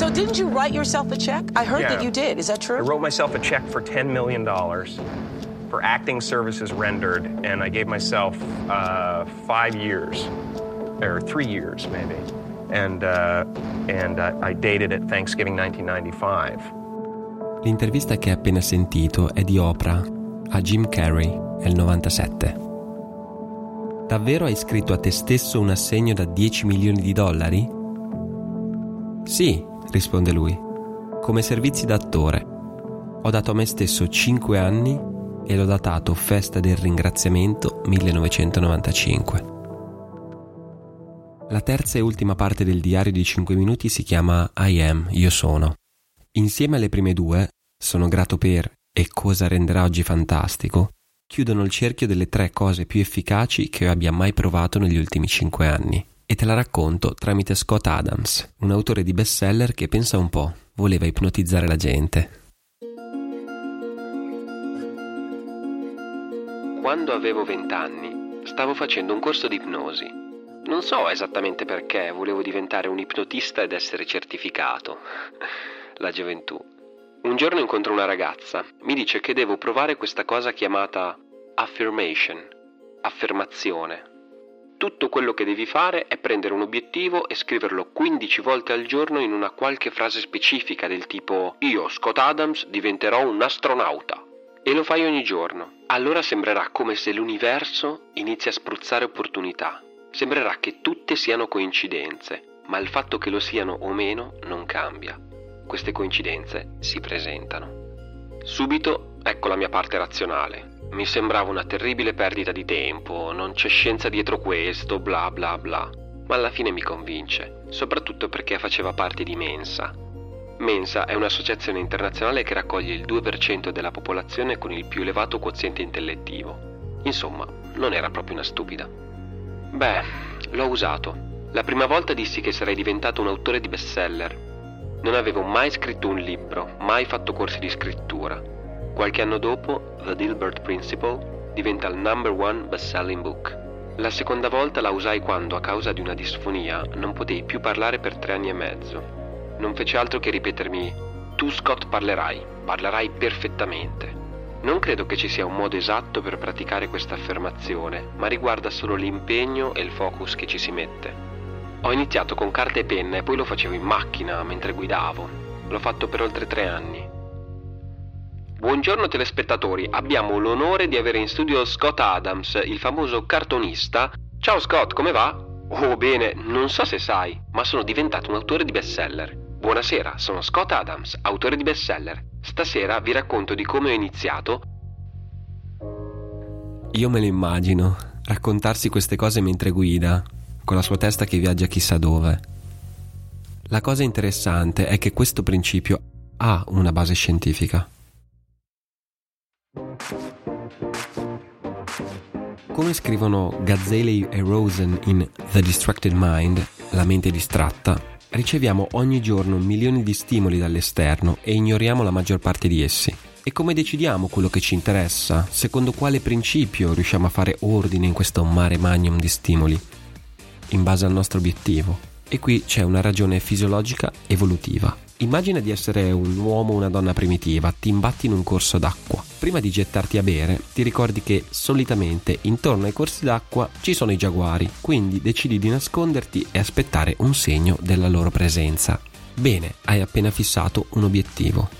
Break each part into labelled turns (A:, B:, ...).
A: So didn't you write yourself a check? I heard that
B: Yeah.
A: you did. Is that
B: I
A: true?
B: wrote myself a check for $10 million for acting services rendered, and I gave myself uh, five years, or three years maybe. And, uh, and uh, I dated it Thanksgiving 1995.
C: L'intervista che hai appena sentito è di Oprah a Jim Carrey nel 97. Davvero hai scritto a te stesso un assegno da 10 milioni di dollari? Sì, risponde lui, come servizi da attore. Ho dato a me stesso 5 anni e l'ho datato Festa del Ringraziamento 1995. La terza e ultima parte del diario di 5 minuti si chiama I am, io sono. Insieme alle prime due, sono grato per e cosa renderà oggi fantastico, chiudono il cerchio delle tre cose più efficaci che io abbia mai provato negli ultimi cinque anni. E te la racconto tramite Scott Adams, un autore di bestseller che pensa un po', voleva ipnotizzare la gente. Quando avevo vent'anni, stavo facendo un corso di ipnosi. Non so esattamente perché volevo diventare un ipnotista ed essere certificato. La gioventù. Un giorno incontro una ragazza, mi dice che devo provare questa cosa chiamata affirmation, affermazione. Tutto quello che devi fare è prendere un obiettivo e scriverlo 15 volte al giorno in una qualche frase specifica del tipo io, Scott Adams, diventerò un astronauta. E lo fai ogni giorno. Allora sembrerà come se l'universo inizia a spruzzare opportunità. Sembrerà che tutte siano coincidenze, ma il fatto che lo siano o meno non cambia. Queste coincidenze si presentano. Subito ecco la mia parte razionale. Mi sembrava una terribile perdita di tempo, non c'è scienza dietro questo, bla bla bla. Ma alla fine mi convince, soprattutto perché faceva parte di Mensa. Mensa è un'associazione internazionale che raccoglie il 2% della popolazione con il più elevato quoziente intellettivo. Insomma, non era proprio una stupida. Beh, l'ho usato. La prima volta dissi che sarei diventato un autore di bestseller. Non avevo mai scritto un libro, mai fatto corsi di scrittura. Qualche anno dopo, The Dilbert Principle diventa il number one best-selling book. La seconda volta la usai quando, a causa di una disfonia, non potei più parlare per tre anni e mezzo. Non fece altro che ripetermi: Tu, Scott, parlerai, parlerai perfettamente. Non credo che ci sia un modo esatto per praticare questa affermazione, ma riguarda solo l'impegno e il focus che ci si mette. Ho iniziato con carta e penna e poi lo facevo in macchina mentre guidavo. L'ho fatto per oltre tre anni. Buongiorno telespettatori, abbiamo l'onore di avere in studio Scott Adams, il famoso cartonista. Ciao Scott, come va? Oh bene, non so se sai, ma sono diventato un autore di bestseller. Buonasera, sono Scott Adams, autore di bestseller. Stasera vi racconto di come ho iniziato. Io me lo immagino, raccontarsi queste cose mentre guida, con la sua testa che viaggia chissà dove. La cosa interessante è che questo principio ha una base scientifica. Come scrivono Gazzaley e Rosen in The Distracted Mind, la mente distratta, riceviamo ogni giorno milioni di stimoli dall'esterno e ignoriamo la maggior parte di essi. E come decidiamo quello che ci interessa? Secondo quale principio riusciamo a fare ordine in questo mare magnum di stimoli? In base al nostro obiettivo. E qui c'è una ragione fisiologica evolutiva. Immagina di essere un uomo o una donna primitiva, ti imbatti in un corso d'acqua. Prima di gettarti a bere, ti ricordi che solitamente intorno ai corsi d'acqua ci sono i giaguari, quindi decidi di nasconderti e aspettare un segno della loro presenza. Bene, hai appena fissato un obiettivo.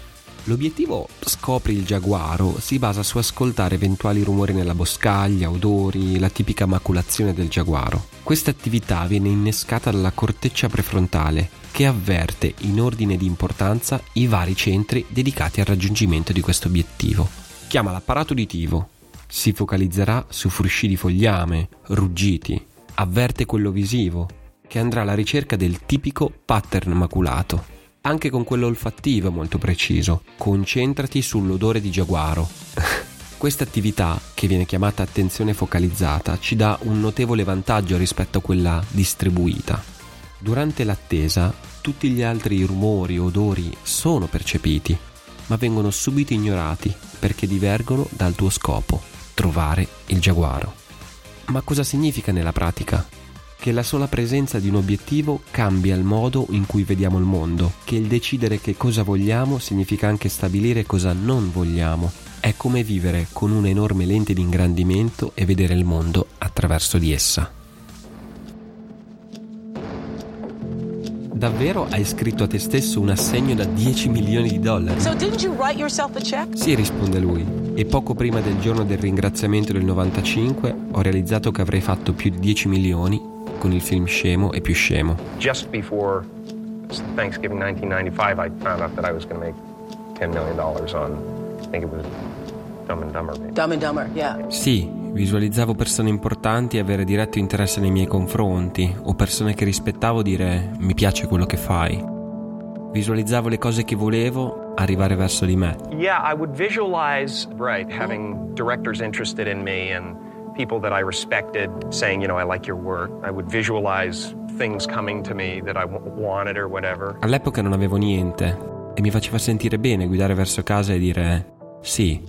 C: L'obiettivo Scopri il giaguaro si basa su ascoltare eventuali rumori nella boscaglia, odori, la tipica maculazione del giaguaro. Questa attività viene innescata dalla corteccia prefrontale che avverte in ordine di importanza i vari centri dedicati al raggiungimento di questo obiettivo. Chiama l'apparato uditivo, si focalizzerà su frusci di fogliame, ruggiti, avverte quello visivo, che andrà alla ricerca del tipico pattern maculato anche con quello olfattivo molto preciso. Concentrati sull'odore di giaguaro. Questa attività, che viene chiamata attenzione focalizzata, ci dà un notevole vantaggio rispetto a quella distribuita. Durante l'attesa, tutti gli altri rumori odori sono percepiti, ma vengono subito ignorati perché divergono dal tuo scopo, trovare il giaguaro. Ma cosa significa nella pratica? che la sola presenza di un obiettivo cambia il modo in cui vediamo il mondo, che il decidere che cosa vogliamo significa anche stabilire cosa non vogliamo. È come vivere con un'enorme lente di ingrandimento e vedere il mondo attraverso di essa. Davvero hai scritto a te stesso un assegno da 10 milioni di dollari?
A: So didn't you write yourself a check?
C: Sì, risponde lui. E poco prima del giorno del ringraziamento del 95 ho realizzato che avrei fatto più di 10 milioni con il film Scemo e più scemo.
B: Just before Thanksgiving 1995 I found out that I was going to make 10 million dollars on I think it was Dumb and Dumber.
A: Dumb and Dumber, yeah.
C: Sì, visualizzavo persone importanti avere diretto interesse nei miei confronti o persone che rispettavo dire mi piace quello che fai. Visualizzavo le cose che volevo arrivare verso di me.
B: Yeah, I would visualize right having directors interested in me and people that I respected saying, you know, I like your work. I would visualize things coming to me that I wanted or whatever.
C: All'epoca non avevo niente e mi faceva sentire bene guidare verso casa e dire sì,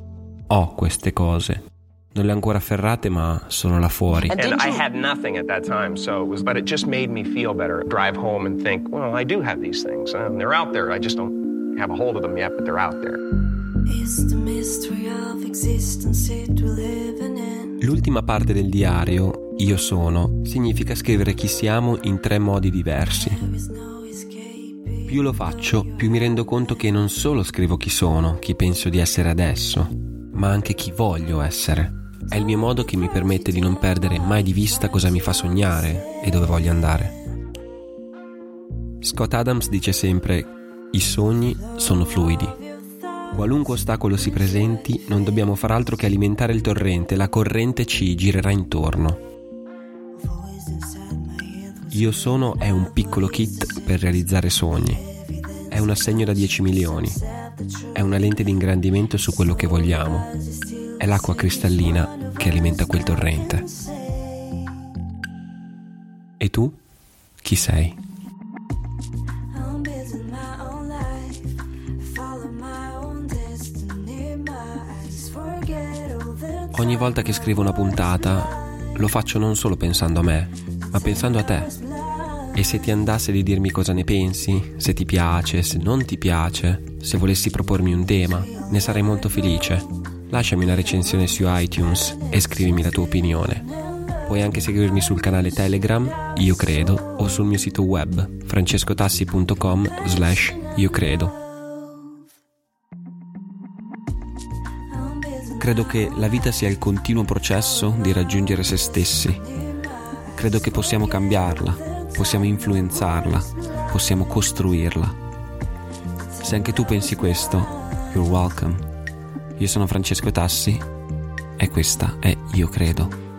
C: ho queste cose. Non le ho ancora afferrate, ma sono là fuori.
A: And
B: I had nothing at that time, so it was, but it just made me feel better. Drive home and think, well, I do have these things. Um, they're out there. I just don't have a hold of them yet, but they're out there.
D: It's the mystery of existence it we're living in.
C: L'ultima parte del diario, Io sono, significa scrivere chi siamo in tre modi diversi. Più lo faccio, più mi rendo conto che non solo scrivo chi sono, chi penso di essere adesso, ma anche chi voglio essere. È il mio modo che mi permette di non perdere mai di vista cosa mi fa sognare e dove voglio andare. Scott Adams dice sempre, i sogni sono fluidi. Qualunque ostacolo si presenti, non dobbiamo far altro che alimentare il torrente, la corrente ci girerà intorno. Io sono è un piccolo kit per realizzare sogni. È un assegno da 10 milioni. È una lente di ingrandimento su quello che vogliamo. È l'acqua cristallina che alimenta quel torrente. E tu? Chi sei? Ogni volta che scrivo una puntata, lo faccio non solo pensando a me, ma pensando a te. E se ti andasse di dirmi cosa ne pensi, se ti piace, se non ti piace, se volessi propormi un tema, ne sarei molto felice. Lasciami una recensione su iTunes e scrivimi la tua opinione. Puoi anche seguirmi sul canale Telegram, Io Credo, o sul mio sito web, francescotassi.com slash Io Credo. Credo che la vita sia il continuo processo di raggiungere se stessi. Credo che possiamo cambiarla, possiamo influenzarla, possiamo costruirla. Se anche tu pensi questo, you're welcome. Io sono Francesco Tassi e questa è Io Credo.